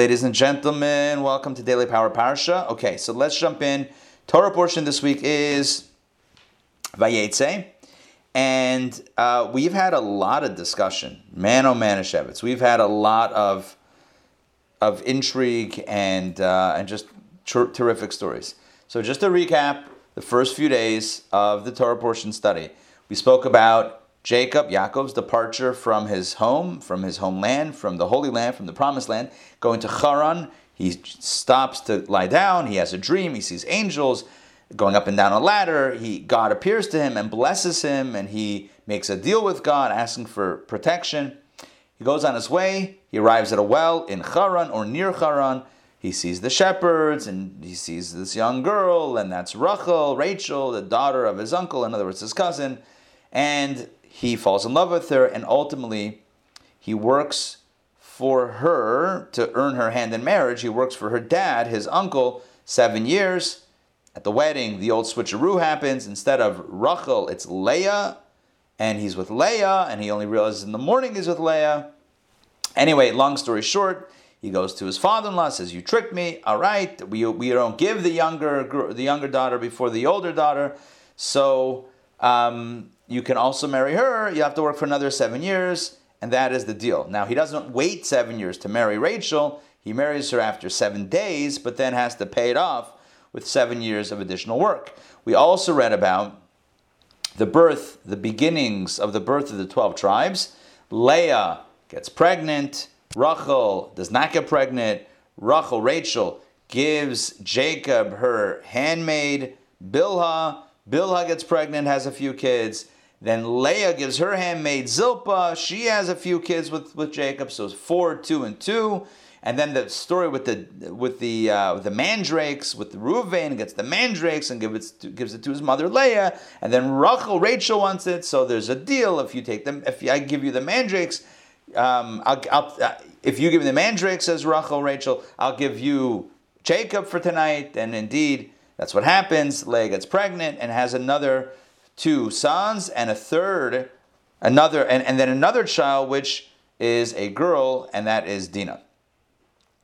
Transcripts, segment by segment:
Ladies and gentlemen, welcome to Daily Power Parsha. Okay, so let's jump in. Torah portion this week is Vayetze, and uh, we've had a lot of discussion. Man, oh man, Shevitz. We've had a lot of of intrigue and uh, and just ter- terrific stories. So just to recap, the first few days of the Torah portion study, we spoke about Jacob, Yaakov's departure from his home, from his homeland, from the Holy Land, from the Promised Land, going to Haran. He stops to lie down. He has a dream. He sees angels going up and down a ladder. He God appears to him and blesses him, and he makes a deal with God, asking for protection. He goes on his way. He arrives at a well in Haran or near Haran. He sees the shepherds and he sees this young girl, and that's Rachel, Rachel, the daughter of his uncle, in other words, his cousin. And he falls in love with her, and ultimately he works for her to earn her hand in marriage. He works for her dad, his uncle, seven years. At the wedding, the old switcheroo happens. Instead of Rachel, it's Leah, and he's with Leah, and he only realizes in the morning he's with Leah. Anyway, long story short, he goes to his father-in-law, says, "You tricked me. All right, we, we don't give the younger the younger daughter before the older daughter, so um, you can also marry her. You have to work for another seven years, and that is the deal. Now, he doesn't wait seven years to marry Rachel. He marries her after seven days, but then has to pay it off with seven years of additional work. We also read about the birth, the beginnings of the birth of the 12 tribes. Leah gets pregnant. Rachel does not get pregnant. Rachel, Rachel, gives Jacob her handmaid, Bilhah. Bilhah gets pregnant, has a few kids. Then Leah gives her handmaid Zilpah. She has a few kids with, with Jacob, so it's four, two, and two. And then the story with the with the uh, with the mandrakes with the Reuven gets the mandrakes and gives it to, gives it to his mother Leah. And then Rachel Rachel wants it, so there's a deal. If you take them, if I give you the mandrakes, um, I'll, I'll, uh, if you give me the mandrakes, says Rachel Rachel, I'll give you Jacob for tonight. And indeed, that's what happens. Leah gets pregnant and has another two sons and a third, another, and, and then another child, which is a girl, and that is Dinah.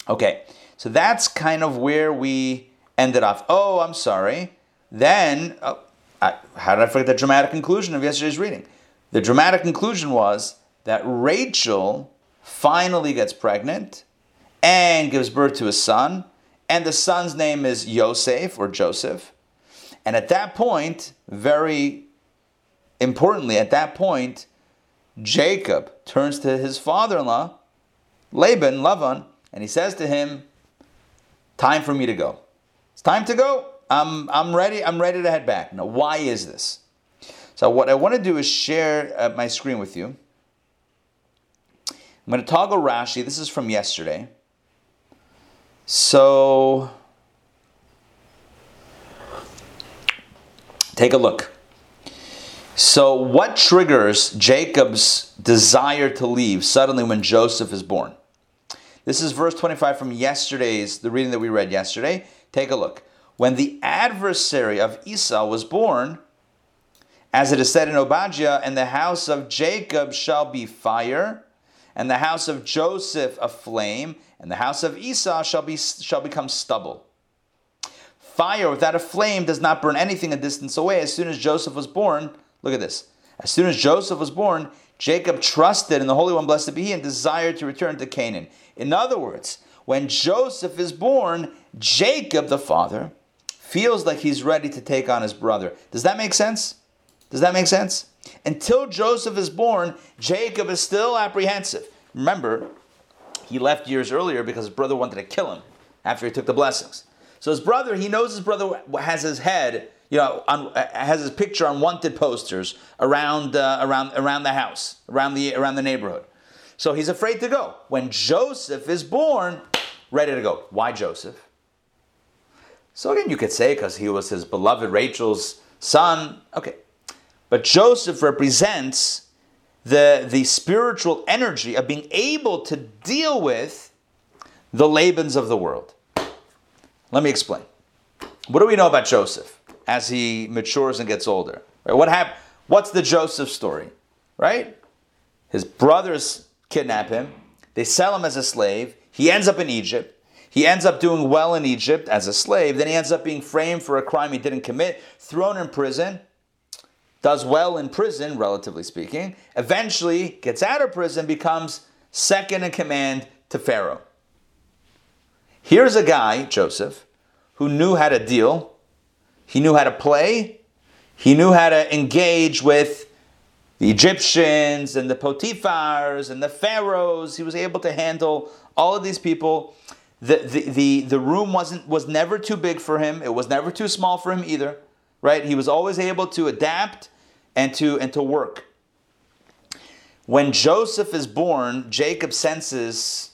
Okay, so that's kind of where we ended off. Oh, I'm sorry. Then, oh, I, how did I forget the dramatic conclusion of yesterday's reading? The dramatic conclusion was that Rachel finally gets pregnant and gives birth to a son, and the son's name is Yosef or Joseph. And at that point, very importantly, at that point, Jacob turns to his father in law, Laban, Lavan, and he says to him, Time for me to go. It's time to go. I'm, I'm ready. I'm ready to head back. Now, why is this? So, what I want to do is share uh, my screen with you. I'm going to toggle Rashi. This is from yesterday. So, take a look. So, what triggers Jacob's desire to leave suddenly when Joseph is born? This is verse 25 from yesterday's, the reading that we read yesterday. Take a look. When the adversary of Esau was born, as it is said in Obadiah, and the house of Jacob shall be fire, and the house of Joseph a flame, and the house of Esau shall, be, shall become stubble. Fire without a flame does not burn anything a distance away. As soon as Joseph was born, look at this. As soon as Joseph was born, Jacob trusted in the Holy One, blessed be He, and desired to return to Canaan. In other words, when Joseph is born, Jacob, the father, feels like he's ready to take on his brother. Does that make sense? Does that make sense? Until Joseph is born, Jacob is still apprehensive. Remember, he left years earlier because his brother wanted to kill him after he took the blessings. So his brother, he knows his brother has his head, you know, on, has his picture on wanted posters around, uh, around, around the house, around the, around the neighborhood. So he's afraid to go. When Joseph is born, ready to go. Why Joseph? So again, you could say because he was his beloved Rachel's son. Okay. But Joseph represents the, the spiritual energy of being able to deal with the Labans of the world. Let me explain. What do we know about Joseph as he matures and gets older? Right? What hap- What's the Joseph story? Right? His brothers kidnap him. They sell him as a slave. He ends up in Egypt. He ends up doing well in Egypt as a slave. Then he ends up being framed for a crime he didn't commit, thrown in prison, does well in prison, relatively speaking. Eventually gets out of prison, becomes second in command to Pharaoh. Here's a guy, Joseph, who knew how to deal, he knew how to play, he knew how to engage with the Egyptians and the Potiphars and the pharaohs. He was able to handle all of these people the, the, the, the room wasn't was never too big for him. It was never too small for him either. Right? He was always able to adapt and to and to work. When Joseph is born, Jacob senses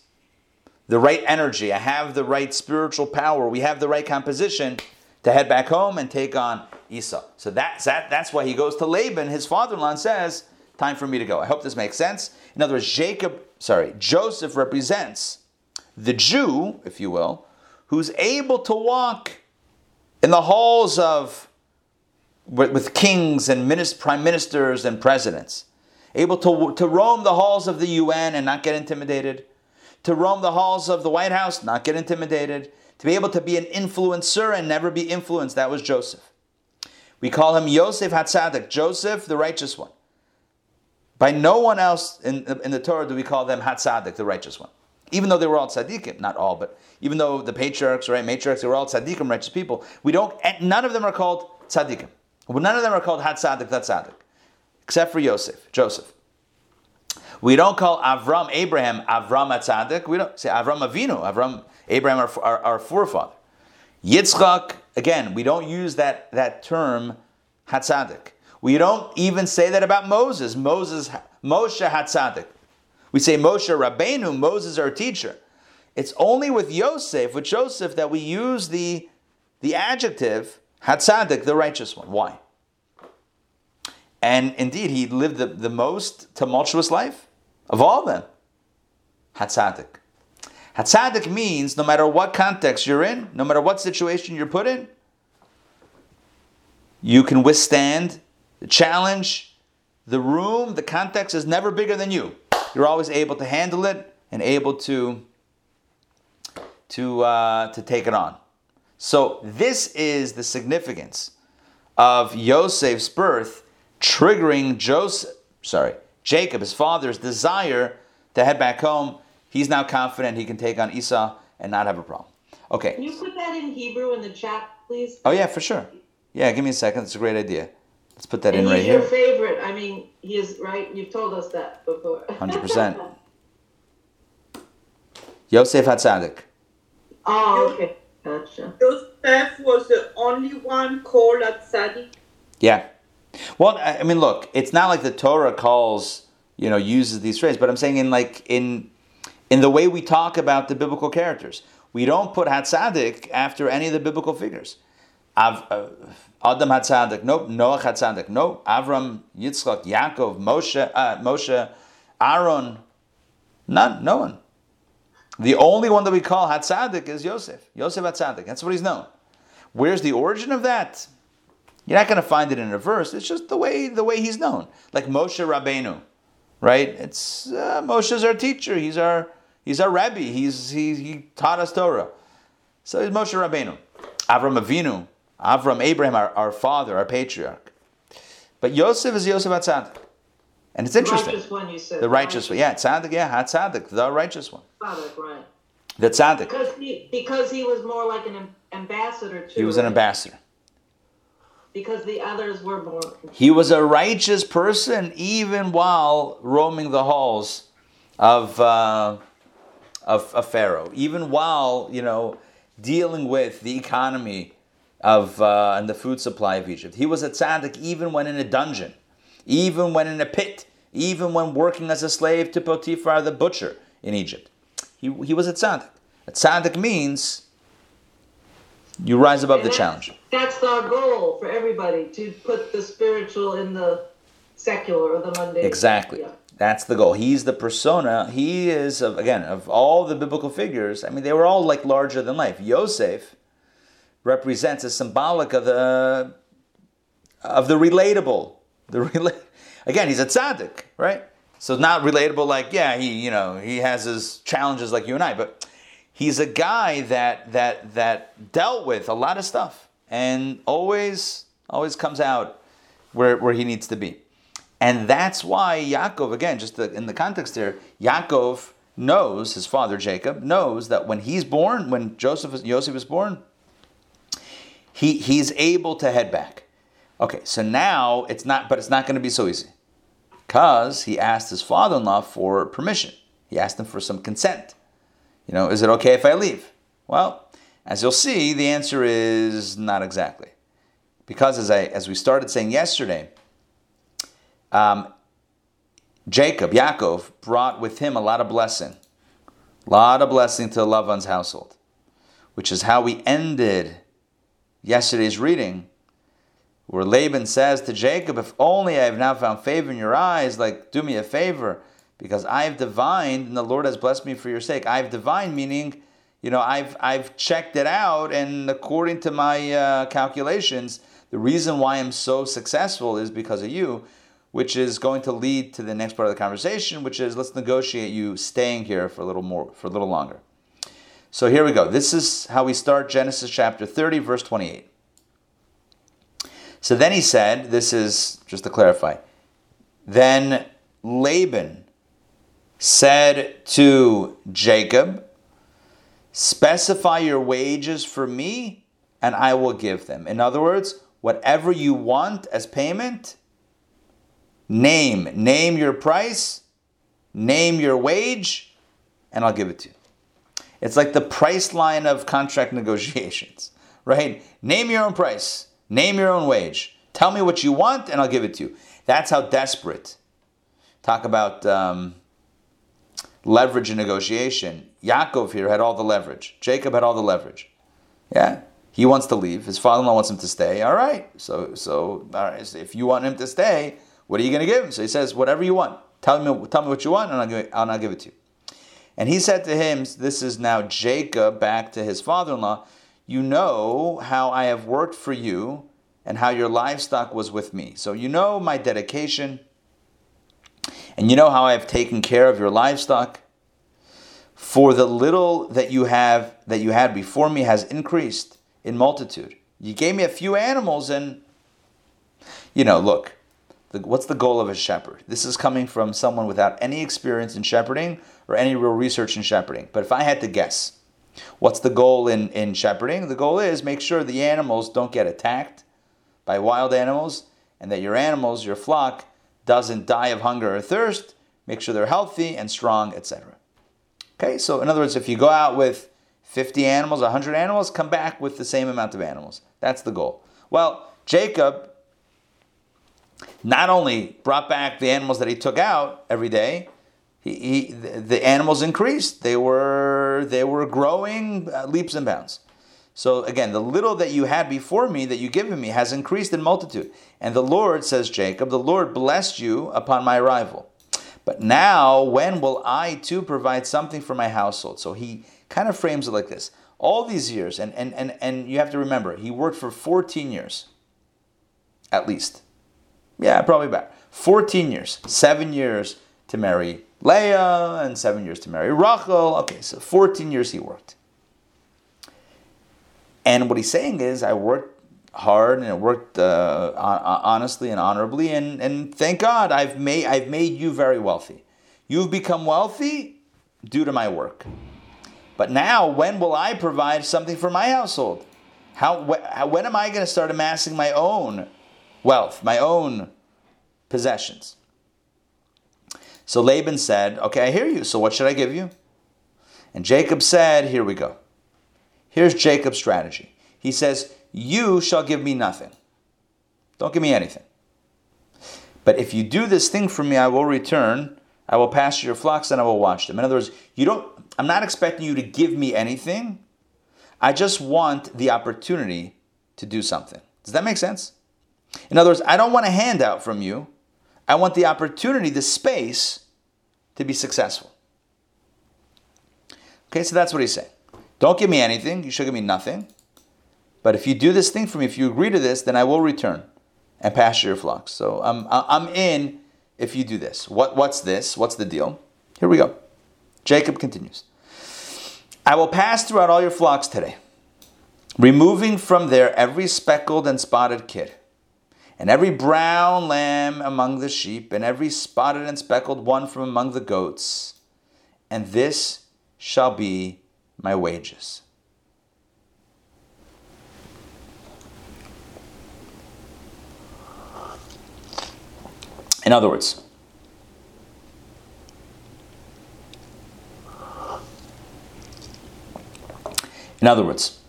the right energy. I have the right spiritual power. We have the right composition to head back home and take on Esau. So that's that, that's why he goes to Laban, his father-in-law, and says, Time for me to go. I hope this makes sense. In other words, Jacob, sorry, Joseph represents the Jew, if you will, who's able to walk in the halls of with, with kings and minist, prime ministers and presidents, able to, to roam the halls of the UN and not get intimidated, to roam the halls of the White House, not get intimidated, to be able to be an influencer and never be influenced. That was Joseph. We call him Yosef Hatzadik, Joseph, the righteous one. By no one else in, in the Torah do we call them Hatzadik, the righteous one even though they were all tzaddikim, not all, but even though the patriarchs, right, matriarchs, they were all tzaddikim, righteous people, we don't, none of them are called tzaddikim. None of them are called hat tzaddik, except for Yosef, Joseph. We don't call Avram, Abraham, Avram tzaddik. We don't say Avram Avinu, Avram, Abraham, our, our, our forefather. Yitzchak, again, we don't use that, that term hatzadik. We don't even say that about Moses. Moses, Moshe hatzadik. We say Moshe Rabbeinu, Moses our teacher. It's only with Yosef, with Joseph, that we use the, the adjective Hatzadik, the righteous one. Why? And indeed, he lived the, the most tumultuous life of all of them. Hatzadik. Hatzadik means no matter what context you're in, no matter what situation you're put in, you can withstand the challenge. The room, the context is never bigger than you you're always able to handle it and able to to uh, to take it on. So this is the significance of Yosef's birth, triggering Joseph, sorry, Jacob, his father's desire to head back home. He's now confident he can take on Esau and not have a problem. Okay. Can you put that in Hebrew in the chat, please? Oh yeah, for sure. Yeah, give me a second. It's a great idea. Let's put that and in right here. He's your favorite. I mean, he is right. You've told us that before. Hundred percent. Yosef Hatzadik. Oh, okay. Gotcha. Joseph was the only one called a tzaddik. Yeah. Well, I mean, look, it's not like the Torah calls, you know, uses these phrases, but I'm saying in like in in the way we talk about the biblical characters, we don't put Hatzadik after any of the biblical figures. Av, uh, Adam Hatzadik, nope. Noah Hatzadik, nope. Avram, Yitzchak, Yaakov, Moshe, uh, Moshe, Aaron, none, no one. The only one that we call Hatzadik is Yosef. Yosef Hatzadik. That's what he's known. Where's the origin of that? You're not going to find it in a verse. It's just the way the way he's known. Like Moshe Rabbeinu, right? It's uh, Moshe's our teacher. He's our he's our rabbi. He's he, he taught us Torah. So he's Moshe Rabbeinu. Avram Avinu, Avram, Abraham, our, our father, our patriarch. But Yosef is Yosef Hatzadik. And it's interesting. The righteous one, you said. The righteous one. Yeah, Tzaddik, yeah, Hatzadik, the righteous one. Tzaddik, right. The Tzaddik. Because he, because he was more like an ambassador too. He was an ambassador. Because the others were more. He was a righteous person even while roaming the halls of, uh, of, of Pharaoh, even while, you know, dealing with the economy of uh, and the food supply of Egypt. He was a tzaddik even when in a dungeon, even when in a pit, even when working as a slave to Potiphar the butcher in Egypt. He, he was a tzaddik. A tzaddik means you rise above the challenge. That's our goal for everybody to put the spiritual in the secular or the mundane. Exactly. Yeah. That's the goal. He's the persona. He is, again, of all the biblical figures, I mean, they were all like larger than life. Yosef represents a symbolic of the uh, of the relatable. The rela- again, he's a tzaddik, right? So not relatable like, yeah, he, you know, he has his challenges like you and I, but he's a guy that that that dealt with a lot of stuff and always always comes out where where he needs to be. And that's why Yaakov, again, just the, in the context there, Yaakov knows, his father Jacob, knows that when he's born, when Joseph Joseph is born, he, he's able to head back. Okay, so now it's not, but it's not going to be so easy. Because he asked his father in law for permission. He asked him for some consent. You know, is it okay if I leave? Well, as you'll see, the answer is not exactly. Because as, I, as we started saying yesterday, um, Jacob, Yaakov, brought with him a lot of blessing. A lot of blessing to Lavan's household, which is how we ended yesterday's reading, where Laban says to Jacob, If only I have now found favor in your eyes, like do me a favor, because I have divined and the Lord has blessed me for your sake. I have divined, meaning, you know, I've, I've checked it out, and according to my uh, calculations, the reason why I'm so successful is because of you, which is going to lead to the next part of the conversation, which is let's negotiate you staying here for a little more, for a little longer. So here we go. This is how we start Genesis chapter 30, verse 28. So then he said, this is just to clarify, then Laban said to Jacob, Specify your wages for me, and I will give them. In other words, whatever you want as payment, name, name your price, name your wage, and I'll give it to you. It's like the Priceline of contract negotiations, right? Name your own price, name your own wage. Tell me what you want, and I'll give it to you. That's how desperate. Talk about um, leverage in negotiation. Yaakov here had all the leverage. Jacob had all the leverage. Yeah, he wants to leave. His father-in-law wants him to stay. All right. So, so all right. So if you want him to stay, what are you going to give him? So he says, whatever you want. Tell me, tell me what you want, and I'll give it, and I'll give it to you. And he said to him, This is now Jacob back to his father in law. You know how I have worked for you and how your livestock was with me. So you know my dedication, and you know how I have taken care of your livestock. For the little that you have that you had before me has increased in multitude. You gave me a few animals, and you know, look, the, what's the goal of a shepherd? This is coming from someone without any experience in shepherding or any real research in shepherding. But if I had to guess, what's the goal in, in shepherding? The goal is make sure the animals don't get attacked by wild animals and that your animals, your flock, doesn't die of hunger or thirst. Make sure they're healthy and strong, etc. Okay, so in other words, if you go out with 50 animals, 100 animals, come back with the same amount of animals. That's the goal. Well, Jacob not only brought back the animals that he took out every day, he, he, the animals increased. They were they were growing uh, leaps and bounds. So again, the little that you had before me that you given me has increased in multitude. And the Lord says Jacob, the Lord blessed you upon my arrival. But now, when will I too provide something for my household? So he kind of frames it like this: all these years, and and and and you have to remember, he worked for 14 years, at least yeah, probably about 14 years. Seven years to marry Leah and seven years to marry Rachel. Okay, so 14 years he worked. And what he's saying is, I worked hard and I worked uh, honestly and honorably, and, and thank God I've made, I've made you very wealthy. You've become wealthy due to my work. But now, when will I provide something for my household? How, wh- when am I going to start amassing my own wealth, my own possessions. So Laban said, Okay, I hear you. So what should I give you? And Jacob said, Here we go. Here's Jacob's strategy. He says, You shall give me nothing. Don't give me anything. But if you do this thing for me, I will return. I will pasture your flocks and I will watch them. In other words, you don't I'm not expecting you to give me anything. I just want the opportunity to do something. Does that make sense? In other words, I don't want a handout from you. I want the opportunity, the space to be successful. Okay, so that's what he's saying. Don't give me anything. You should give me nothing. But if you do this thing for me, if you agree to this, then I will return and pasture your flocks. So I'm, I'm in if you do this. What, what's this? What's the deal? Here we go. Jacob continues. I will pass throughout all your flocks today, removing from there every speckled and spotted kid, and every brown lamb among the sheep, and every spotted and speckled one from among the goats, and this shall be my wages. In other words, in other words,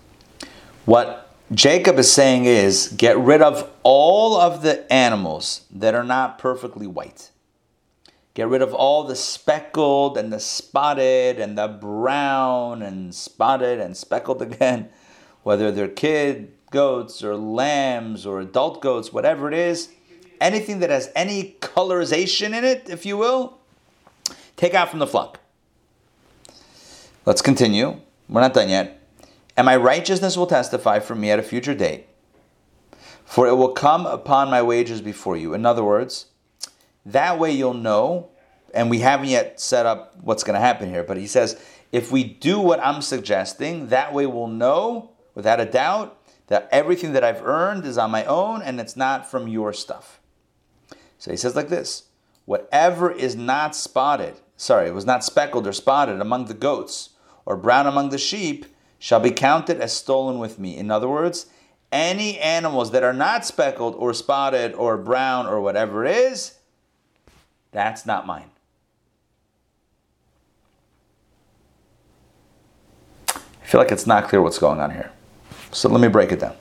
what Jacob is saying is get rid of all of the animals that are not perfectly white. Get rid of all the speckled and the spotted and the brown and spotted and speckled again, whether they're kid goats or lambs or adult goats, whatever it is anything that has any colorization in it, if you will, take out from the flock. Let's continue. We're not done yet. And my righteousness will testify for me at a future date, for it will come upon my wages before you. In other words, that way you'll know, and we haven't yet set up what's going to happen here, but he says, if we do what I'm suggesting, that way we'll know without a doubt that everything that I've earned is on my own and it's not from your stuff. So he says like this Whatever is not spotted, sorry, it was not speckled or spotted among the goats, or brown among the sheep, shall be counted as stolen with me. In other words, any animals that are not speckled or spotted or brown or whatever it is, that's not mine. I feel like it's not clear what's going on here. So let me break it down.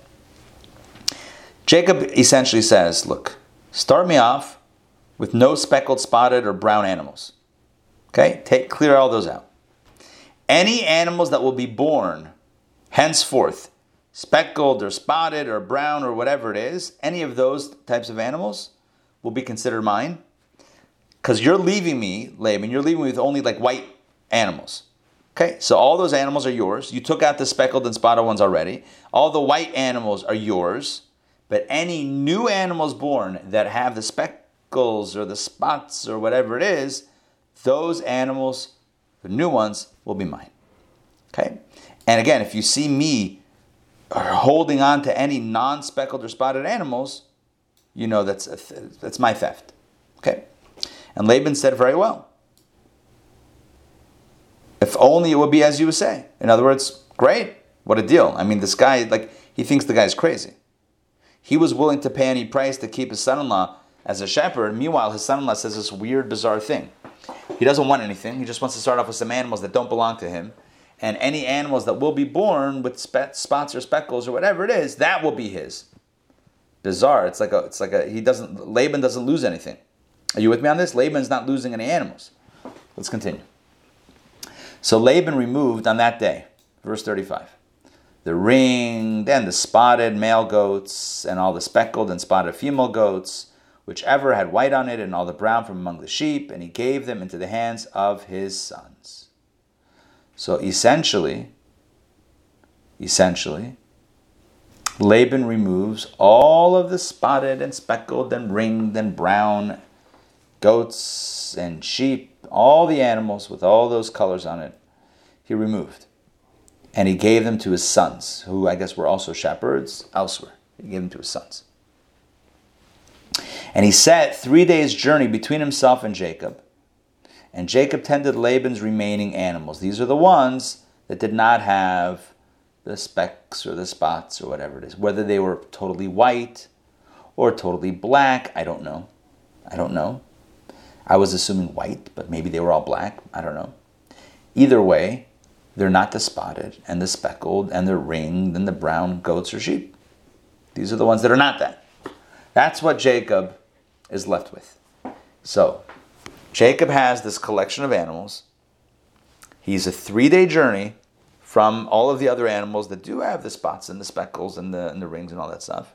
Jacob essentially says, Look, Start me off with no speckled, spotted, or brown animals. Okay, take clear all those out. Any animals that will be born henceforth, speckled or spotted or brown or whatever it is, any of those types of animals will be considered mine. Because you're leaving me, Laban, you're leaving me with only like white animals. Okay, so all those animals are yours. You took out the speckled and spotted ones already. All the white animals are yours. But any new animals born that have the speckles or the spots or whatever it is, those animals, the new ones, will be mine. Okay? And again, if you see me holding on to any non speckled or spotted animals, you know that's, th- that's my theft. Okay? And Laban said very well. If only it would be as you would say. In other words, great. What a deal. I mean, this guy, like, he thinks the guy's crazy. He was willing to pay any price to keep his son in law as a shepherd. Meanwhile, his son in law says this weird, bizarre thing. He doesn't want anything. He just wants to start off with some animals that don't belong to him. And any animals that will be born with spots or speckles or whatever it is, that will be his. Bizarre. It's like a, it's like a, he doesn't, Laban doesn't lose anything. Are you with me on this? Laban's not losing any animals. Let's continue. So Laban removed on that day, verse 35 the ringed and the spotted male goats, and all the speckled and spotted female goats, whichever had white on it, and all the brown from among the sheep, and he gave them into the hands of his sons. So essentially, essentially, Laban removes all of the spotted and speckled and ringed and brown goats and sheep, all the animals with all those colors on it, he removed and he gave them to his sons, who I guess were also shepherds elsewhere. He gave them to his sons. And he set three days' journey between himself and Jacob. And Jacob tended Laban's remaining animals. These are the ones that did not have the specks or the spots or whatever it is. Whether they were totally white or totally black, I don't know. I don't know. I was assuming white, but maybe they were all black. I don't know. Either way, they're not the spotted and the speckled and the ringed and the brown goats or sheep. These are the ones that are not that. That's what Jacob is left with. So, Jacob has this collection of animals. He's a three day journey from all of the other animals that do have the spots and the speckles and the, and the rings and all that stuff.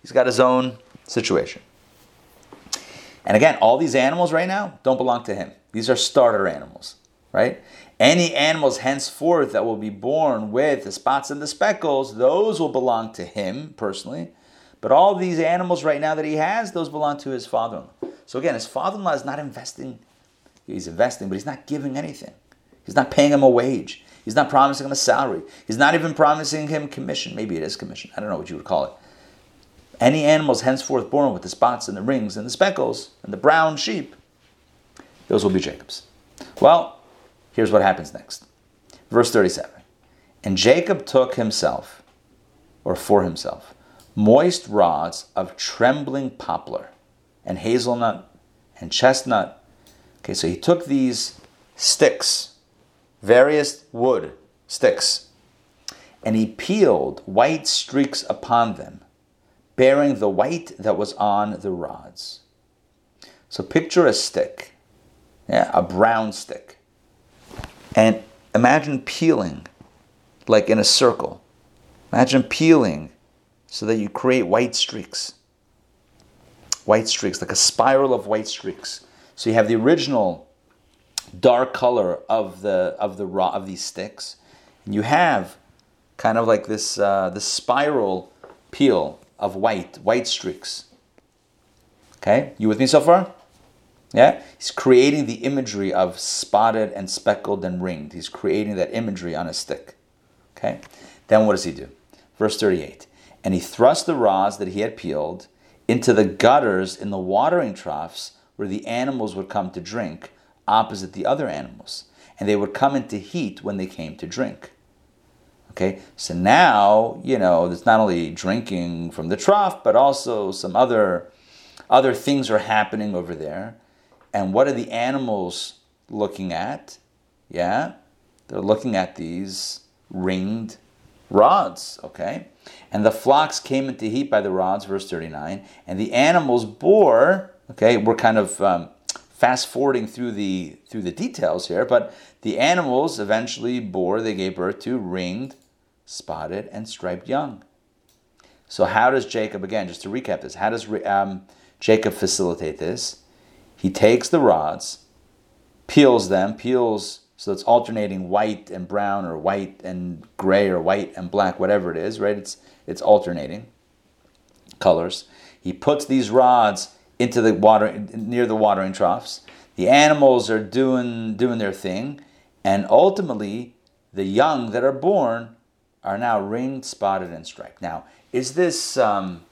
He's got his own situation. And again, all these animals right now don't belong to him. These are starter animals, right? Any animals henceforth that will be born with the spots and the speckles, those will belong to him personally. But all these animals right now that he has, those belong to his father in law. So again, his father in law is not investing, he's investing, but he's not giving anything. He's not paying him a wage. He's not promising him a salary. He's not even promising him commission. Maybe it is commission. I don't know what you would call it. Any animals henceforth born with the spots and the rings and the speckles and the brown sheep, those will be Jacob's. Well, here's what happens next. Verse 37. And Jacob took himself, or for himself, moist rods of trembling poplar and hazelnut and chestnut. Okay, so he took these sticks, various wood sticks, and he peeled white streaks upon them, bearing the white that was on the rods. So picture a stick, yeah, a brown stick, and imagine peeling like in a circle. Imagine peeling so that you create white streaks. White streaks, like a spiral of white streaks. So you have the original dark color of the of the raw of these sticks, and you have kind of like this uh, this spiral peel of white white streaks. Okay, you with me so far? Yeah, he's creating the imagery of spotted and speckled and ringed. He's creating that imagery on a stick. Okay, then what does he do? Verse thirty-eight. And he thrust the rods that he had peeled into the gutters in the watering troughs where the animals would come to drink, opposite the other animals. And they would come into heat when they came to drink. Okay, so now, you know, there's not only drinking from the trough, but also some other other things are happening over there. And what are the animals looking at? Yeah, they're looking at these ringed rods, okay? And the flocks came into heat by the rods, verse 39, and the animals bore, okay, we're kind of um, fast forwarding through the through the details here, but the animals eventually bore, they gave birth to ringed, spotted, and striped young. So how does Jacob, again, just to recap this, how does um, Jacob facilitate this? He takes the rods, peels them, peels so it's alternating white and brown or white and gray or white and black, whatever it is, right? It's it's alternating colors. He puts these rods into the water near the watering troughs. The animals are doing doing their thing, and ultimately the young that are born are now ringed, spotted, and striped. Now, is this um,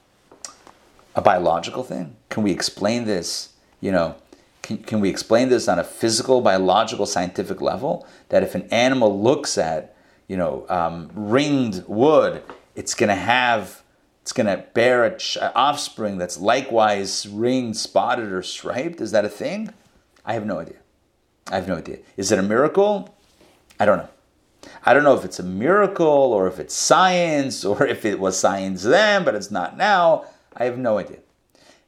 a biological thing? Can we explain this? You know, can, can we explain this on a physical, biological, scientific level? That if an animal looks at, you know, um, ringed wood, it's going to have, it's going to bear a ch- offspring that's likewise ringed, spotted, or striped. Is that a thing? I have no idea. I have no idea. Is it a miracle? I don't know. I don't know if it's a miracle or if it's science or if it was science then, but it's not now. I have no idea.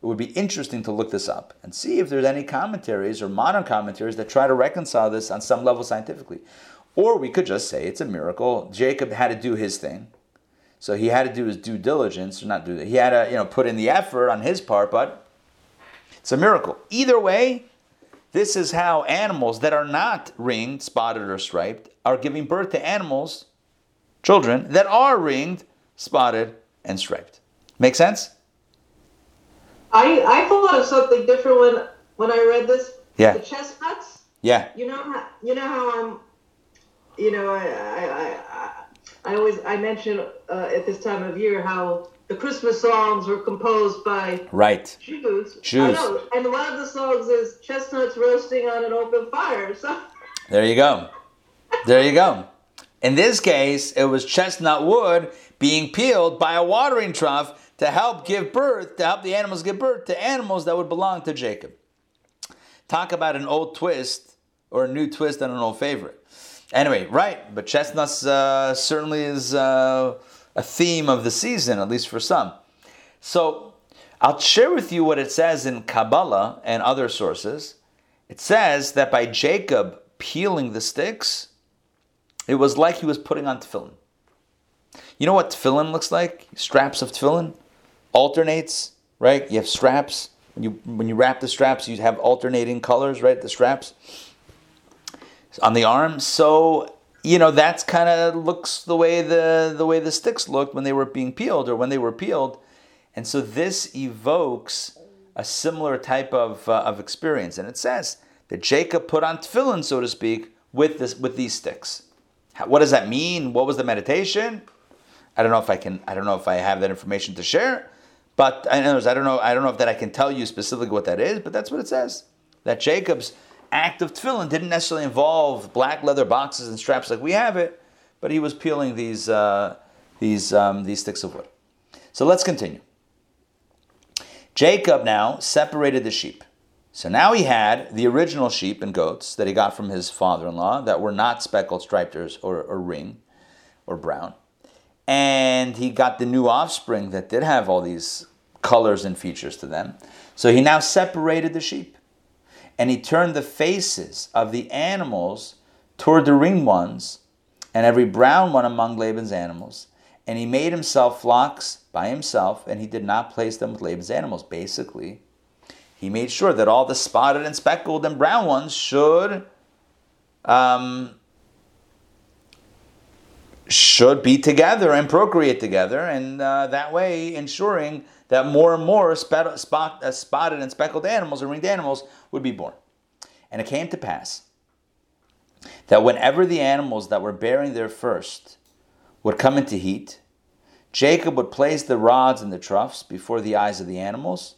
It would be interesting to look this up and see if there's any commentaries or modern commentaries that try to reconcile this on some level scientifically. Or we could just say it's a miracle. Jacob had to do his thing. So he had to do his due diligence, or not do that. He had to, you know, put in the effort on his part, but it's a miracle. Either way, this is how animals that are not ringed, spotted, or striped are giving birth to animals, children, that are ringed, spotted, and striped. Make sense? I I thought of something different when when I read this. Yeah. The chestnuts. Yeah. You know how you know how I'm. You know I I I, I, always I mention uh, at this time of year how the Christmas songs were composed by Right. Jews. Jews. I know, and one of the songs is chestnuts roasting on an open fire. So There you go. There you go. In this case, it was chestnut wood being peeled by a watering trough to help give birth, to help the animals give birth to animals that would belong to Jacob. Talk about an old twist or a new twist on an old favorite. Anyway, right, but chestnuts uh, certainly is uh, a theme of the season, at least for some. So I'll share with you what it says in Kabbalah and other sources. It says that by Jacob peeling the sticks, it was like he was putting on tefillin. You know what tefillin looks like? Straps of tefillin alternates, right? You have straps. When you when you wrap the straps, you have alternating colors, right? The straps on the arm. So you know that's kind of looks the way the the way the sticks looked when they were being peeled or when they were peeled, and so this evokes a similar type of uh, of experience. And it says that Jacob put on tefillin, so to speak, with this with these sticks. What does that mean? What was the meditation? I don't know if I can. I don't know if I have that information to share. But in other words, I don't know. I don't know if that I can tell you specifically what that is. But that's what it says. That Jacob's act of tefillin didn't necessarily involve black leather boxes and straps like we have it, but he was peeling these uh, these um, these sticks of wood. So let's continue. Jacob now separated the sheep. So now he had the original sheep and goats that he got from his father-in-law that were not speckled, striped, or, or ring, or brown and he got the new offspring that did have all these colors and features to them. So he now separated the sheep. And he turned the faces of the animals toward the ring ones and every brown one among Laban's animals. And he made himself flocks by himself, and he did not place them with Laban's animals. Basically, he made sure that all the spotted and speckled and brown ones should um, should be together and procreate together, and uh, that way ensuring that more and more spot, spot, uh, spotted and speckled animals or ringed animals would be born. And it came to pass that whenever the animals that were bearing their first would come into heat, Jacob would place the rods and the troughs before the eyes of the animals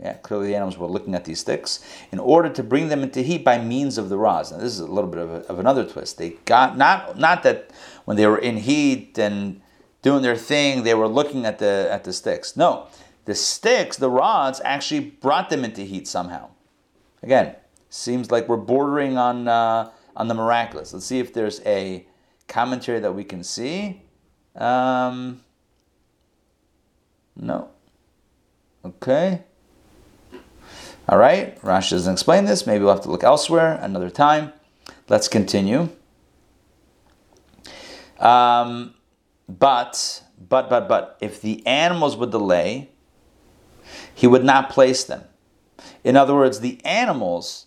yeah, clearly the animals were looking at these sticks in order to bring them into heat by means of the rods. Now this is a little bit of, a, of another twist. They got not not that when they were in heat and doing their thing, they were looking at the at the sticks. No, the sticks, the rods, actually brought them into heat somehow. Again, seems like we're bordering on uh, on the miraculous. Let's see if there's a commentary that we can see. Um, no. Okay. All right, Rashi doesn't explain this. Maybe we'll have to look elsewhere another time. Let's continue. Um, but, but, but, but, if the animals would delay, he would not place them. In other words, the animals,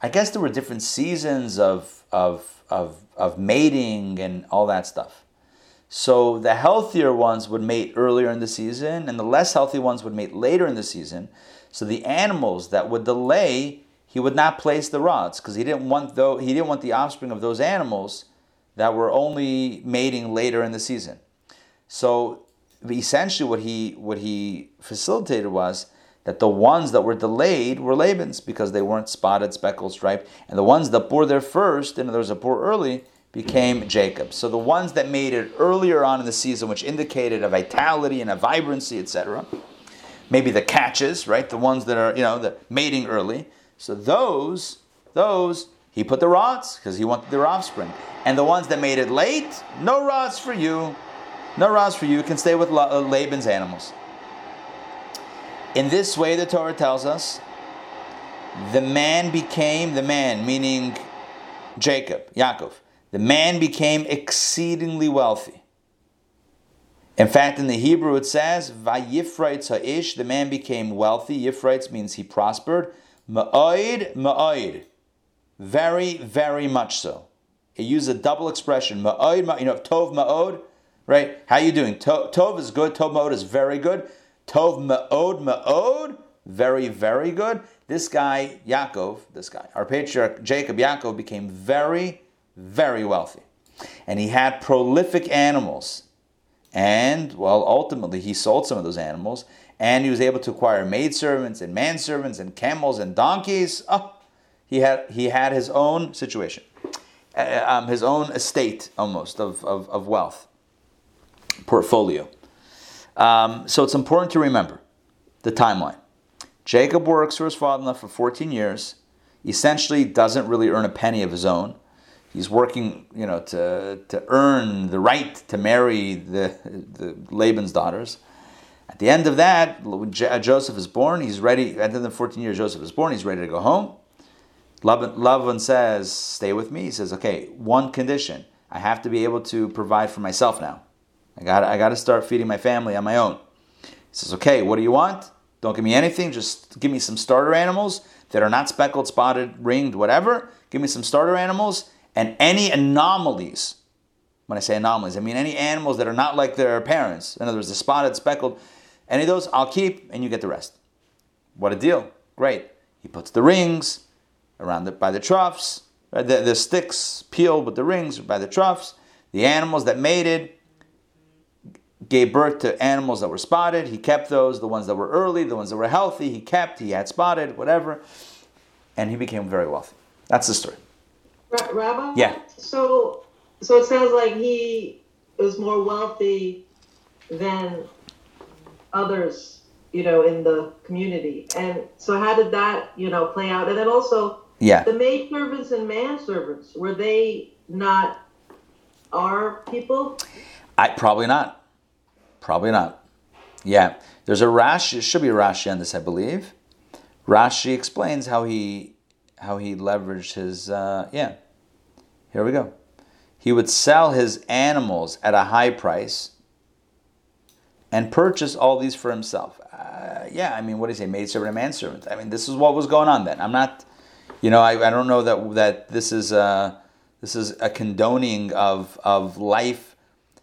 I guess there were different seasons of, of, of, of mating and all that stuff. So the healthier ones would mate earlier in the season, and the less healthy ones would mate later in the season. So the animals that would delay, he would not place the rods because he didn't want though he didn't want the offspring of those animals that were only mating later in the season. So essentially, what he what he facilitated was that the ones that were delayed were Laban's because they weren't spotted, speckled, striped, and the ones that bore their first, and there was a bore early, became Jacob. So the ones that made it earlier on in the season, which indicated a vitality and a vibrancy, etc., maybe the catches, right? The ones that are, you know, the mating early. So those, those, he put the rods because he wanted their offspring. And the ones that made it late, no rods for you. No rods for you. You can stay with uh, Laban's animals. In this way, the Torah tells us, the man became, the man, meaning Jacob, Yaakov, the man became exceedingly wealthy. In fact, in the Hebrew it says, Vayifraitz ha'ish, the man became wealthy. Yifraitz means he prospered. Ma'oid, ma'oid. Very, very much so. It uses a double expression. Ma'oid, ma, you know, tov ma'od, right? How you doing? To, tov is good. Tov ma'od is very good. Tov ma'od, ma'od, very, very good. This guy, Yaakov, this guy, our patriarch Jacob, Yaakov, became very, very wealthy. And he had prolific animals and, well, ultimately he sold some of those animals and he was able to acquire maidservants and manservants and camels and donkeys. Oh, he had, he had his own situation, uh, um, his own estate almost of, of, of wealth, portfolio. Um, so it's important to remember the timeline. Jacob works for his father in law for 14 years, essentially doesn't really earn a penny of his own he's working, you know, to, to earn the right to marry the, the Laban's daughters. At the end of that, Joseph is born, he's ready. At the end of the 14 years Joseph is born, he's ready to go home. Laban says, Stay with me. He says, Okay, one condition. I have to be able to provide for myself now. I got I got to start feeding my family on my own. He says, Okay, what do you want? Don't give me anything. Just give me some starter animals that are not speckled, spotted, ringed, whatever. Give me some starter animals and any anomalies, when I say anomalies, I mean any animals that are not like their parents, in other words, the spotted, speckled, any of those I'll keep and you get the rest. What a deal. Great. He puts the rings around the, by the troughs, the, the sticks peeled with the rings by the troughs, the animals that mated gave birth to animals that were spotted. He kept those, the ones that were early, the ones that were healthy, he kept, he had spotted, whatever. And he became very wealthy. That's the story. Ra- Rabbi? Yeah. So, so it sounds like he was more wealthy than others, you know, in the community. And so, how did that, you know, play out? And then also, Yeah. the maid servants and manservants were they not our people? I probably not. Probably not. Yeah. There's a Rashi, it should be a Rashi on this, I believe. Rashi explains how he how he leveraged his uh, yeah. Here we go. He would sell his animals at a high price and purchase all these for himself. Uh, yeah, I mean, what do you say, maidservant and manservant? I mean, this is what was going on then. I'm not, you know, I, I don't know that that this is a, this is a condoning of of life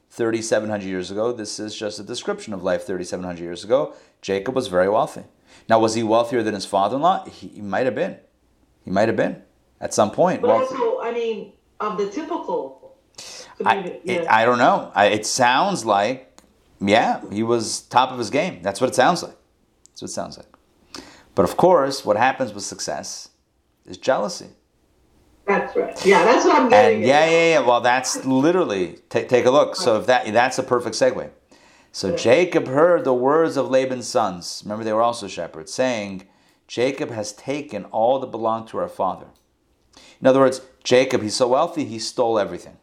3,700 years ago. This is just a description of life 3,700 years ago. Jacob was very wealthy. Now, was he wealthier than his father-in-law? He, he might have been. He might have been at some point. But also, I mean, of the typical I, it, yeah. I don't know. I, it sounds like, yeah, he was top of his game. That's what it sounds like. That's what it sounds like. But of course, what happens with success is jealousy. that's right. Yeah, that's what I'm getting. And yeah, yeah, yeah. Well, that's literally take take a look. So if that that's a perfect segue. So Jacob heard the words of Laban's sons. Remember, they were also shepherds, saying, "Jacob has taken all that belonged to our father." In other words, Jacob, he's so wealthy, he stole everything.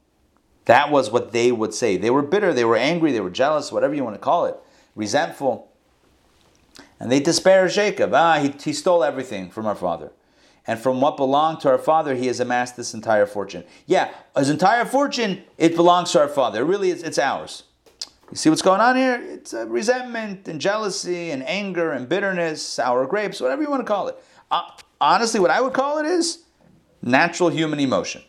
That was what they would say. They were bitter, they were angry, they were jealous, whatever you want to call it, resentful. And they disparaged Jacob. Ah, he, he stole everything from our father. And from what belonged to our father, he has amassed this entire fortune. Yeah, his entire fortune, it belongs to our father. It really is, it's ours. You see what's going on here? It's uh, resentment and jealousy and anger and bitterness, sour grapes, whatever you want to call it. Uh, honestly, what I would call it is natural human emotion,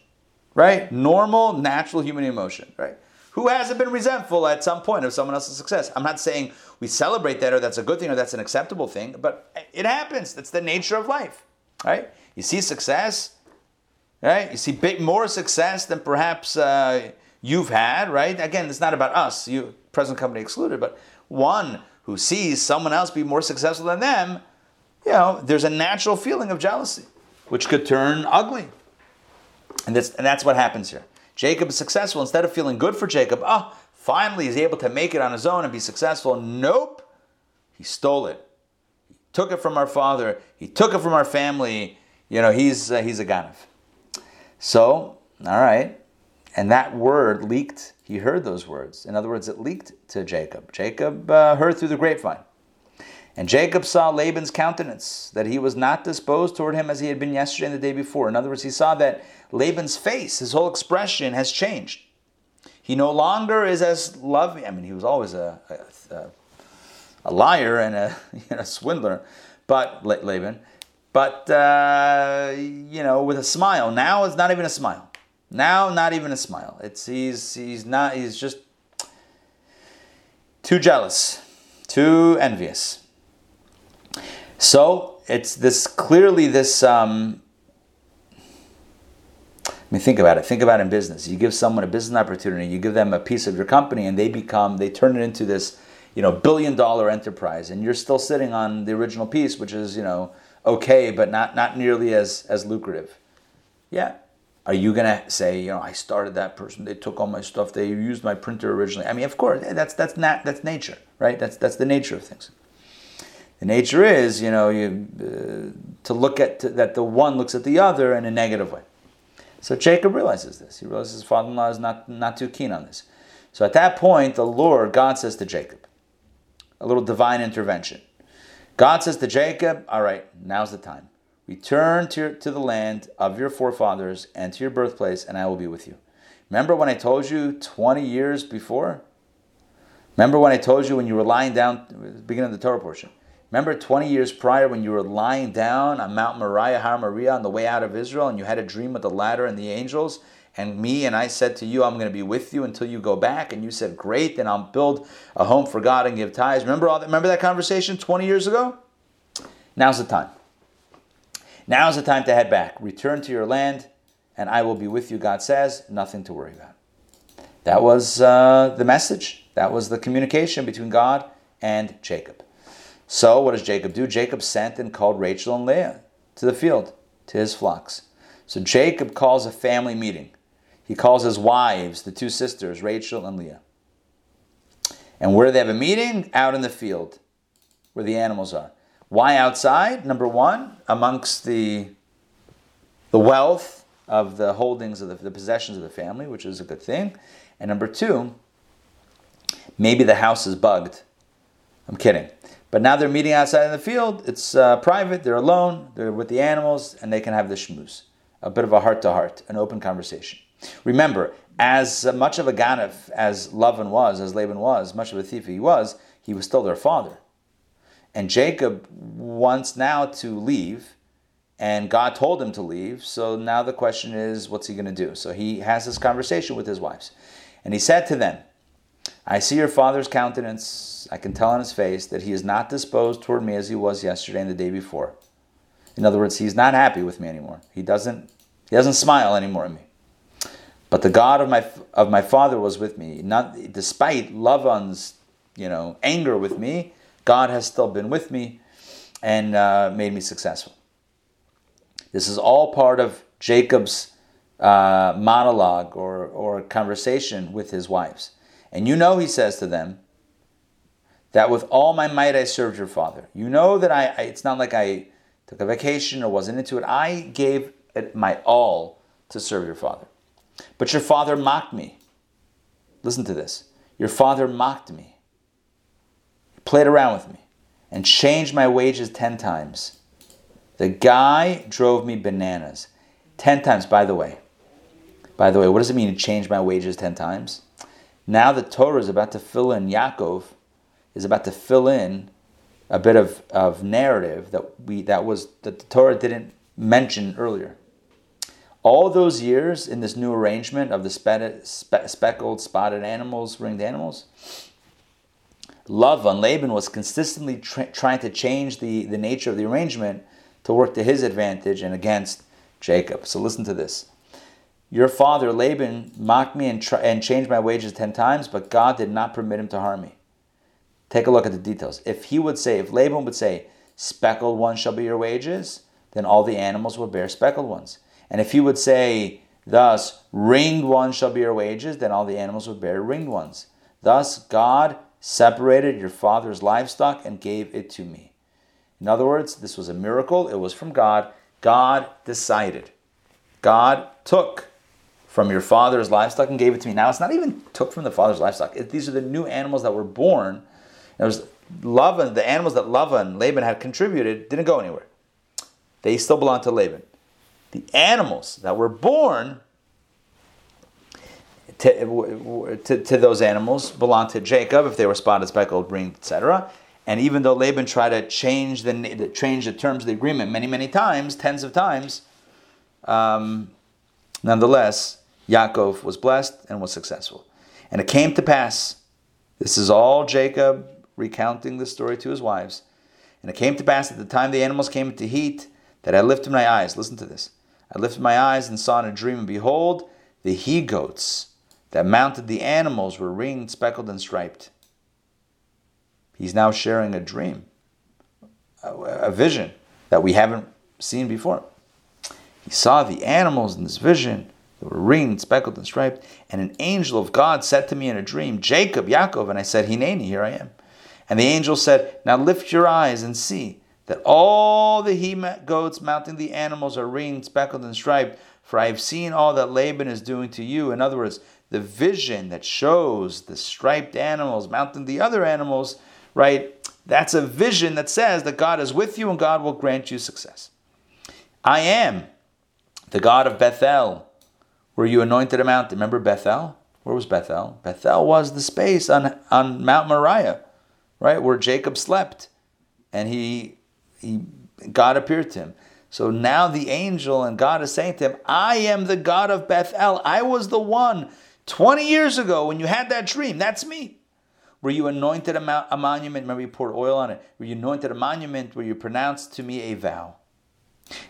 right? Normal, natural human emotion, right? Who hasn't been resentful at some point of someone else's success? I'm not saying we celebrate that or that's a good thing or that's an acceptable thing, but it happens. That's the nature of life, right? You see success, right? You see more success than perhaps uh, you've had, right? Again, it's not about us, you present company excluded, but one who sees someone else be more successful than them, you know, there's a natural feeling of jealousy, which could turn ugly. And that's, and that's what happens here. Jacob is successful. Instead of feeling good for Jacob, oh, finally he's able to make it on his own and be successful. Nope. He stole it. He took it from our father. He took it from our family. You know, he's, uh, he's a Ganav. So, all right. And that word leaked. He heard those words. In other words, it leaked to Jacob. Jacob uh, heard through the grapevine. And Jacob saw Laban's countenance, that he was not disposed toward him as he had been yesterday and the day before. In other words, he saw that Laban's face, his whole expression has changed. He no longer is as loving. I mean, he was always a, a, a liar and a, swindler, but Laban. But uh, you know, with a smile. Now it's not even a smile. Now, not even a smile. It's he's he's not. He's just too jealous, too envious. So it's this clearly this. Um, I mean, think about it. Think about it in business. You give someone a business opportunity, you give them a piece of your company, and they become, they turn it into this, you know, billion dollar enterprise, and you're still sitting on the original piece, which is, you know, okay, but not not nearly as as lucrative. Yeah. Are you gonna say, you know, I started that person, they took all my stuff, they used my printer originally? I mean, of course, that's that's not that's nature, right? That's that's the nature of things. The nature is, you know, you uh, to look at to, that the one looks at the other in a negative way. So Jacob realizes this. He realizes his father-in-law is not, not too keen on this. So at that point, the Lord, God says to Jacob, a little divine intervention. God says to Jacob, all right, now's the time. Return to, to the land of your forefathers and to your birthplace, and I will be with you. Remember when I told you 20 years before? Remember when I told you when you were lying down, beginning of the Torah portion? Remember 20 years prior when you were lying down on Mount Moriah, Har Moriah, on the way out of Israel, and you had a dream with the ladder and the angels? And me and I said to you, I'm going to be with you until you go back. And you said, Great, then I'll build a home for God and give tithes. Remember all that? Remember that conversation 20 years ago? Now's the time. Now's the time to head back. Return to your land and I will be with you, God says, nothing to worry about. That was uh, the message. That was the communication between God and Jacob. So, what does Jacob do? Jacob sent and called Rachel and Leah to the field, to his flocks. So, Jacob calls a family meeting. He calls his wives, the two sisters, Rachel and Leah. And where do they have a meeting? Out in the field, where the animals are. Why outside? Number one, amongst the, the wealth of the holdings of the, the possessions of the family, which is a good thing. And number two, maybe the house is bugged. I'm kidding. But now they're meeting outside in the field. It's uh, private. They're alone. They're with the animals, and they can have the shmooze. A bit of a heart to heart, an open conversation. Remember, as much of a ganef as Lavan was, as Laban was, much of a thief he was, he was still their father. And Jacob wants now to leave, and God told him to leave. So now the question is, what's he going to do? So he has this conversation with his wives. And he said to them, I see your father's countenance. I can tell on his face that he is not disposed toward me as he was yesterday and the day before. In other words, he's not happy with me anymore. He doesn't, he doesn't smile anymore at me. But the God of my of my father was with me. Not despite Lavan's, you know, anger with me, God has still been with me and uh, made me successful. This is all part of Jacob's uh, monologue or, or conversation with his wives. And you know, he says to them, that with all my might I served your father. You know that I, I it's not like I took a vacation or wasn't into it. I gave it my all to serve your father. But your father mocked me. Listen to this. Your father mocked me, played around with me, and changed my wages 10 times. The guy drove me bananas. 10 times, by the way. By the way, what does it mean to change my wages 10 times? Now the Torah is about to fill in, Yaakov is about to fill in a bit of, of narrative that we that was that the Torah didn't mention earlier. All those years in this new arrangement of the spe- spe- speckled, spotted animals, ringed animals, Lavan, Laban was consistently tra- trying to change the, the nature of the arrangement to work to his advantage and against Jacob. So listen to this. Your father Laban mocked me and, and changed my wages ten times, but God did not permit him to harm me. Take a look at the details. If he would say, if Laban would say, speckled ones shall be your wages, then all the animals would bear speckled ones. And if he would say, thus, ringed ones shall be your wages, then all the animals would bear ringed ones. Thus, God separated your father's livestock and gave it to me. In other words, this was a miracle. It was from God. God decided. God took from your father's livestock and gave it to me. Now, it's not even took from the father's livestock. It, these are the new animals that were born. It was Lavan, the animals that Lavan, Laban had contributed, didn't go anywhere. They still belong to Laban the animals that were born to, to, to, those animals belonged to Jacob if they were spotted, speckled, ringed, etc. And even though Laban tried to change the change the terms of the agreement many, many times, tens of times, um, nonetheless, Yaakov was blessed and was successful. And it came to pass. This is all Jacob recounting the story to his wives. And it came to pass at the time the animals came into heat that I lifted my eyes. Listen to this. I lifted my eyes and saw in a dream, and behold, the he goats that mounted the animals were ringed, speckled, and striped. He's now sharing a dream, a vision that we haven't seen before. He saw the animals in this vision that were ringed, speckled, and striped, and an angel of God said to me in a dream, Jacob, Yaakov, and I said, Hineni, here I am. And the angel said, Now lift your eyes and see that all the he goats mounting the animals are ringed, speckled, and striped. For I have seen all that Laban is doing to you. In other words, the vision that shows the striped animals mounting the other animals, right? That's a vision that says that God is with you and God will grant you success. I am the God of Bethel, where you anointed a mountain. Remember Bethel? Where was Bethel? Bethel was the space on, on Mount Moriah, right? Where Jacob slept. And he he God appeared to him. So now the angel and God is saying to him, I am the God of Bethel. I was the one 20 years ago when you had that dream. That's me. Where you anointed a, a monument, remember you poured oil on it, where you anointed a monument where you pronounced to me a vow.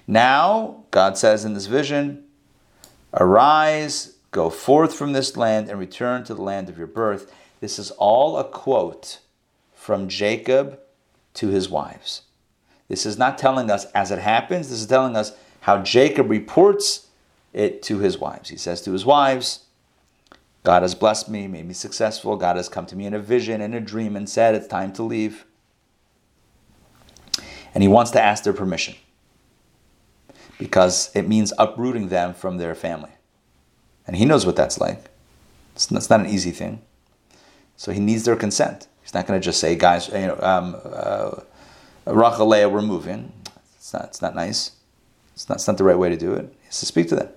Now, God says in this vision, Arise, go forth from this land, and return to the land of your birth. This is all a quote from Jacob to his wives. This is not telling us as it happens, this is telling us how Jacob reports it to his wives. He says to his wives, God has blessed me, made me successful. God has come to me in a vision, in a dream, and said, It's time to leave. And he wants to ask their permission because it means uprooting them from their family. And he knows what that's like. It's not, it's not an easy thing. So he needs their consent. He's not going to just say, guys, you know, um, uh, Rachel, Leah, we're moving. It's not, it's not nice. It's not, it's not the right way to do it. He has to speak to them.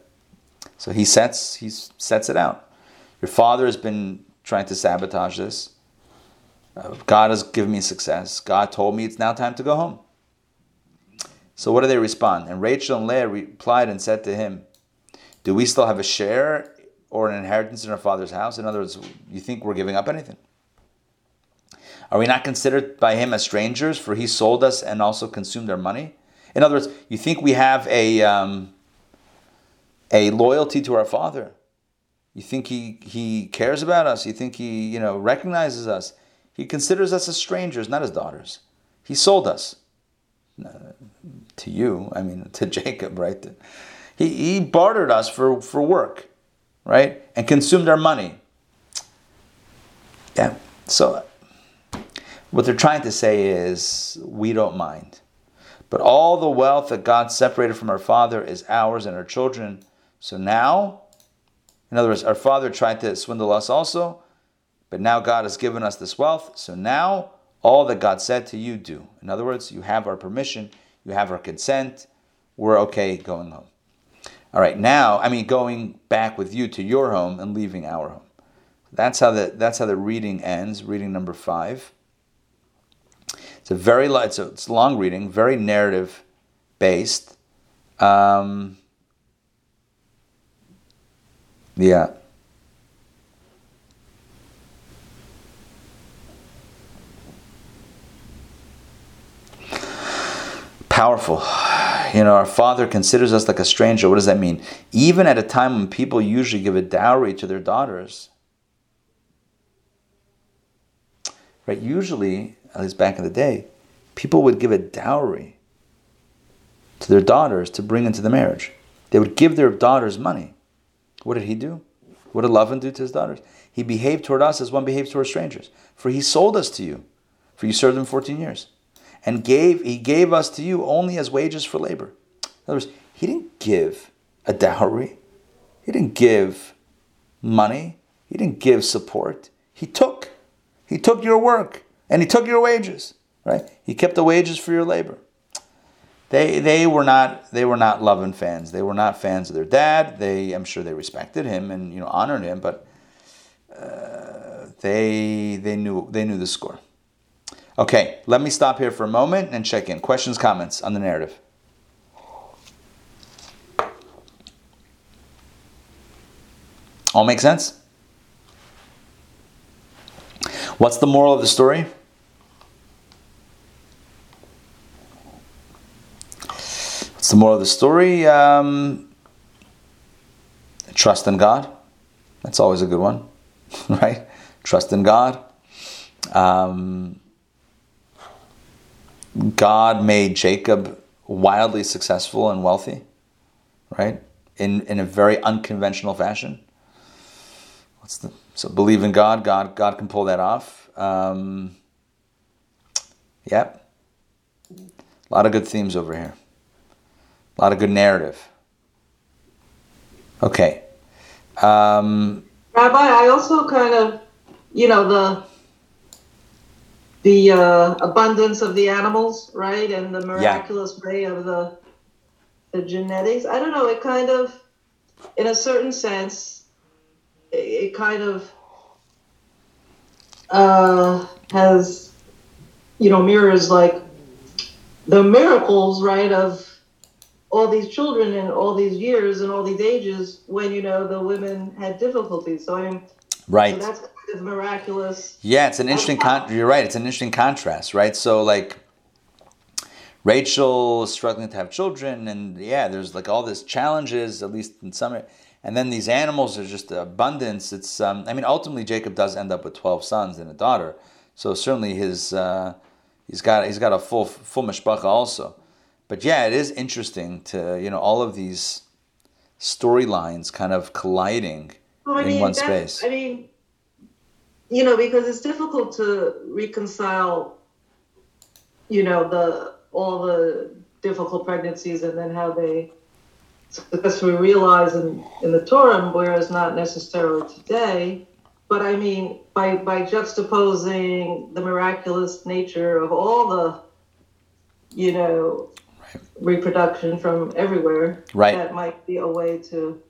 So he sets, he sets it out. Your father has been trying to sabotage this. Uh, God has given me success. God told me it's now time to go home. So what do they respond? And Rachel and Leah replied and said to him, Do we still have a share or an inheritance in our father's house? In other words, you think we're giving up anything? Are we not considered by him as strangers? For he sold us and also consumed our money. In other words, you think we have a um, a loyalty to our father? You think he he cares about us? You think he you know recognizes us? He considers us as strangers, not as daughters. He sold us uh, to you, I mean, to Jacob, right? He, he bartered us for, for work, right? And consumed our money. Yeah. So, what they're trying to say is, we don't mind. But all the wealth that God separated from our father is ours and our children. So now, in other words, our father tried to swindle us also, but now God has given us this wealth. So now, all that God said to you, do. In other words, you have our permission you have our consent, we're okay going home. All right, now, I mean, going back with you to your home and leaving our home. That's how the, that's how the reading ends, reading number five. It's a very it's a, it's a long reading, very narrative based. Um, yeah. powerful. You know, our Father considers us like a stranger. What does that mean? Even at a time when people usually give a dowry to their daughters, right? Usually, at least back in the day, people would give a dowry to their daughters to bring into the marriage. They would give their daughters money. What did he do? What did Lavan do to his daughters? He behaved toward us as one behaves toward strangers. For he sold us to you, for you served him 14 years and gave he gave us to you only as wages for labor. In other words, he didn't give a dowry. He didn't give money. He didn't give support. He took. He took your work and he took your wages. Right? He kept the wages for your labor. They they were not they were not Lavan fans. They were not fans of their dad. They I'm sure they respected him and you know honored him, but uh, they they knew they knew the score. Okay, let me stop here for a moment and check in. Questions, comments on the narrative? All make sense? What's the moral of the story? What's the moral of the story? Um, trust in God. That's always a good one, right? Trust in God. Um, God made Jacob wildly successful and wealthy, right? In, in a very unconventional fashion. What's the, so believe in God, God, God can pull that off. Um, yep. A lot of good themes over here. A lot of good narrative. Okay. Um, Rabbi, I also kind of, you know, the the uh, abundance of the animals, right, and the miraculous yeah. way of the the genetics. I don't know. It kind of, in a certain sense, it, it kind of uh, has, you know, mirrors like the miracles, right, of all these children and all these years and all these ages when you know the women had difficulties. So I'm right. So that's is miraculous. Yeah, it's an interesting. Con- you're right. It's an interesting contrast, right? So like. Rachel struggling to have children, and yeah, there's like all these challenges, at least in some, and and then these animals are just abundance. It's um, I mean ultimately Jacob does end up with twelve sons and a daughter, so certainly his uh, he's got he's got a full full mishpacha also, but yeah, it is interesting to you know all of these storylines kind of colliding Well, in mean, one space. I mean, you know, because it's difficult to reconcile, you know, the all the difficult pregnancies and then how they successfully realize in, in the Torah, whereas not necessarily today. But I mean, by by juxtaposing the miraculous nature of all the, you know, reproduction from everywhere, Right. that might be a way to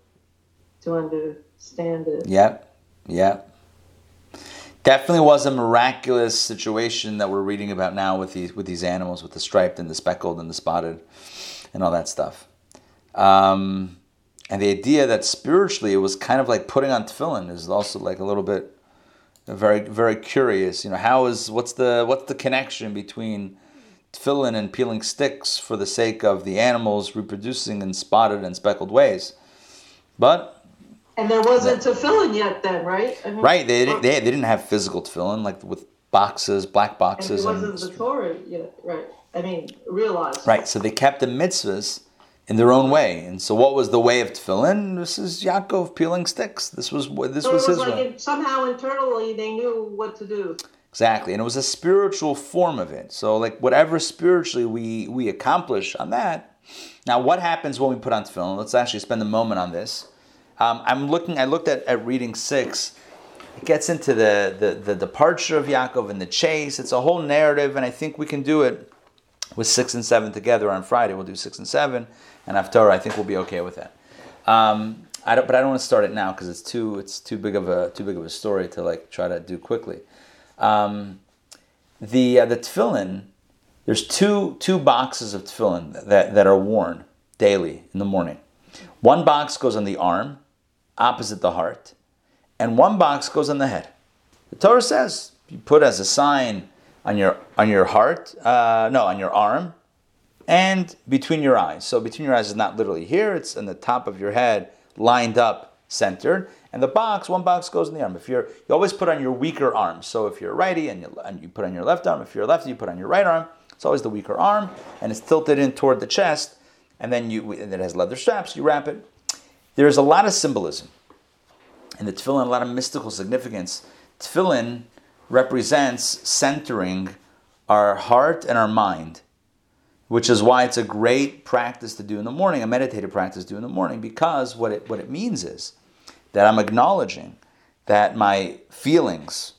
to understand it. Yep, yep. Definitely was a miraculous situation that we're reading about now with these with these animals, with the striped and the speckled and the spotted, and all that stuff. Um, and the idea that spiritually it was kind of like putting on tefillin is also like a little bit very very curious. You know, how is what's the what's the connection between tefillin and peeling sticks for the sake of the animals reproducing in spotted and speckled ways? But And there wasn't tefillin yet then, right? I mean, Right, they, they, they didn't have physical tefillin like with boxes, black boxes. and wasn't the Torah yet, right? I mean, realized. right. So they kept the mitzvahs in their own way. And so, what was the way of tefillin? This is Yaakov peeling sticks. This was what this So was it was his like way. somehow internally they knew what to do. Exactly, and it was a spiritual form of it. So, like whatever spiritually we we accomplish on that. Now, what happens when we put on tefillin? Let's actually spend a moment on this. Um, I'm looking. I looked at, at reading six. It gets into the, the the departure of Yaakov and the chase. It's a whole narrative, and I think we can do it with six and seven together on Friday. We'll do six and seven, and Haftarah. I think we'll be okay with that. Um, I don't, but I don't want to start it now because it's too it's too big of a too big of a story to like try to do quickly. Um, the uh, the tefillin, there's two two boxes of tefillin that, that are worn daily in the morning. One box goes on the arm, opposite the heart, and one box goes on the head. The Torah says you put as a sign on your on your heart, uh, no, on your arm, and between your eyes. So between your eyes is not literally here; it's on the top of your head, lined up, centered. And the box, one box goes in the arm. If you're, you always put on your weaker arm. So if you're righty and you, and you put on your left arm, if you're lefty, you put on your right arm. It's always the weaker arm, and it's tilted in toward the chest. And then you, and it has leather straps. You wrap it. There's a lot of symbolism in the tefillin, a lot of mystical significance. Tefillin represents centering our heart and our mind, which is why it's a great practice to do in the morning, a meditative practice to do in the morning, because what it, what it means is that I'm acknowledging that my feelings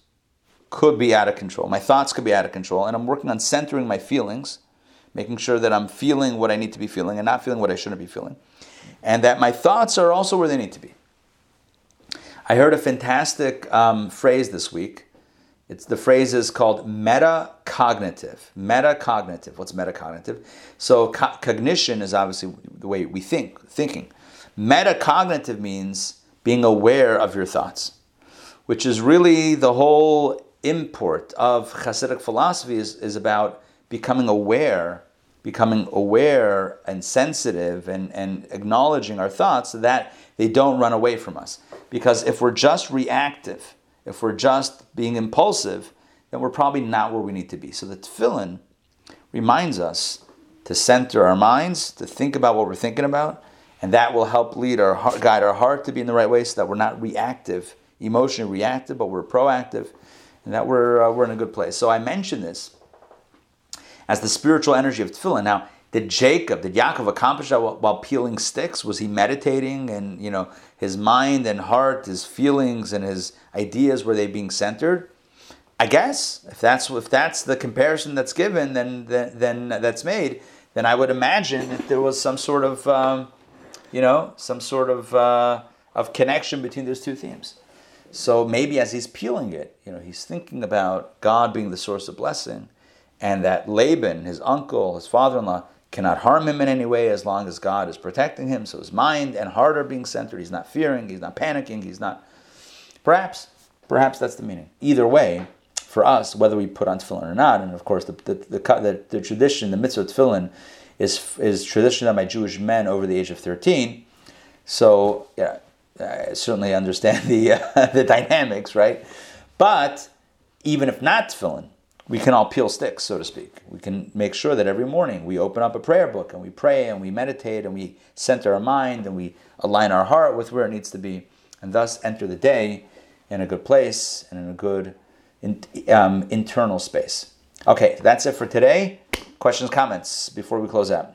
could be out of control, my thoughts could be out of control, and I'm working on centering my feelings, making sure that I'm feeling what I need to be feeling and not feeling what I shouldn't be feeling, and that my thoughts are also where they need to be. I heard a fantastic um, phrase this week. It's the phrase is called metacognitive. Metacognitive. What's metacognitive? So co- cognition is obviously the way we think, thinking. Metacognitive means being aware of your thoughts, which is really the whole import of Hasidic philosophy is, is about becoming aware, becoming aware and sensitive and, and acknowledging our thoughts so that they don't run away from us. Because if we're just reactive, if we're just being impulsive, then we're probably not where we need to be. So the tefillin reminds us to center our minds, to think about what we're thinking about, and that will help lead our heart, guide our heart to be in the right way, so that we're not reactive, emotionally reactive, but we're proactive, and that we're uh, we're in a good place. So I mentioned this as the spiritual energy of tefillin. Now, did Jacob, did Yaakov accomplish that while, while peeling sticks? Was he meditating, and you know his mind and heart, his feelings and his ideas were they being centered? I guess if that's if that's the comparison that's given, then then, then that's made. Then I would imagine that there was some sort of um, you know some sort of uh, of connection between those two themes. So maybe as he's peeling it, you know, he's thinking about God being the source of blessing, and that Laban, his uncle, his father-in-law, cannot harm him in any way as long as God is protecting him. So his mind and heart are being centered. He's not fearing. He's not panicking. He's not. Perhaps, perhaps that's the meaning. Either way, for us, whether we put on tefillin or not, and of course the the, the, the, the tradition, the mitzvah tefillin, is is tradition done by Jewish men over the age of thirteen. So yeah, I certainly understand the uh, the dynamics, right? But even if not tefillin, we can all peel sticks, so to speak. We can make sure that every morning we open up a prayer book and we pray and we meditate and we center our mind and we align our heart with where it needs to be, and thus enter the day in a good place and in a good in, um, internal space. Okay, that's it for today. Questions, comments before we close out.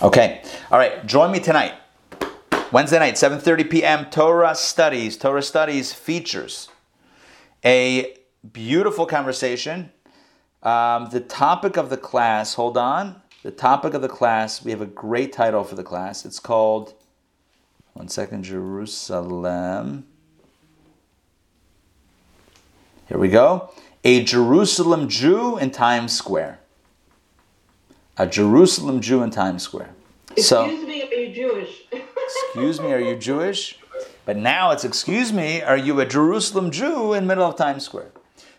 Okay, all right. Join me tonight, Wednesday night, 7:30 p.m. Torah studies. Torah studies features a beautiful conversation. Um, the topic of the class. Hold on. The topic of the class. We have a great title for the class. It's called. One second, Jerusalem. Here we go. A Jerusalem Jew in Times Square. A Jerusalem Jew in Times Square. Excuse so, me, are you Jewish? excuse me, are you Jewish? But now it's, excuse me, are you a Jerusalem Jew in middle of Times Square?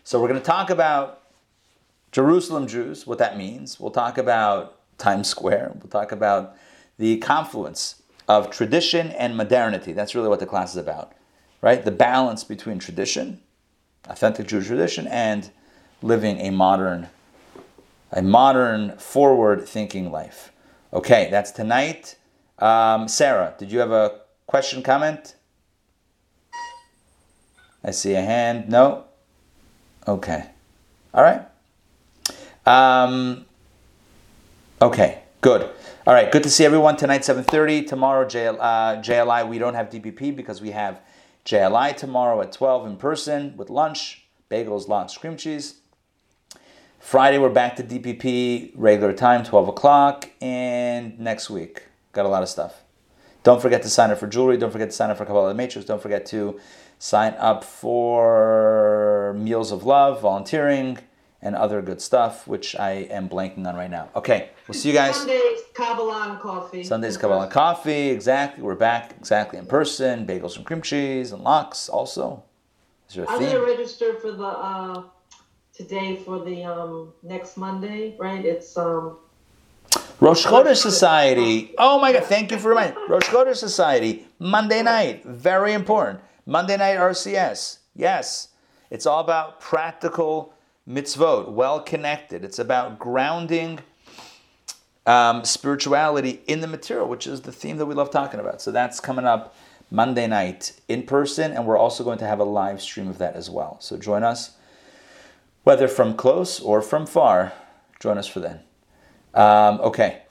So we're going to talk about Jerusalem Jews, what that means. We'll talk about Times Square. We'll talk about the confluence of tradition and modernity. That's really what the class is about, right? The balance between tradition, authentic Jewish tradition, and living a modern, a modern, forward-thinking life. Okay, that's tonight. Um, Sarah, did you have a question, comment? I see a hand. No. Okay. All right. Um, okay. Good. All right. Good to see everyone tonight. 7:30 tomorrow. JL, uh, JLI. We don't have DPP because we have JLI tomorrow at 12 in person with lunch, bagels, lox, cream cheese. Friday we're back to DPP regular time, 12 o'clock, and next week got a lot of stuff. Don't forget to sign up for jewelry. Don't forget to sign up for Kabbalah Matrix. Don't forget to sign up for Meals of Love, volunteering, and other good stuff, which I am blanking on right now. Okay, we'll see you guys. Sundays, Kabbalah and coffee. Sundays, Kabbalah Coffee, exactly. We're back exactly in person. Bagels and cream cheese and lox also. Is there a I'm gonna register for the uh today for the um next Monday, right? It's um Rosh Chodesh Society. Oh my God! Thank you for reminding. Rosh Chodesh Society Monday night, very important. Monday night RCS. Yes, it's all about practical mitzvot, well connected. It's about grounding um, spirituality in the material, which is the theme that we love talking about. So that's coming up Monday night in person, and we're also going to have a live stream of that as well. So join us, whether from close or from far. Join us for then. Um, okay.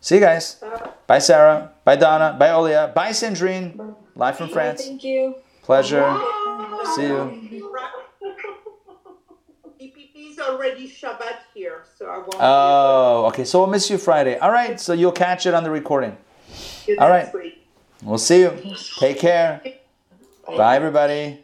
See you guys. Bye, Sarah. Bye, Donna. Bye, Olia. Bye, Sandrine. Live from France. Thank you. Pleasure. Oh, See you. Already Shabbat here, so I won't Oh, okay. So we'll miss you Friday. All right. So you'll catch it on the recording. be able to all right. week. We'll see you. Take care. Bye, everybody.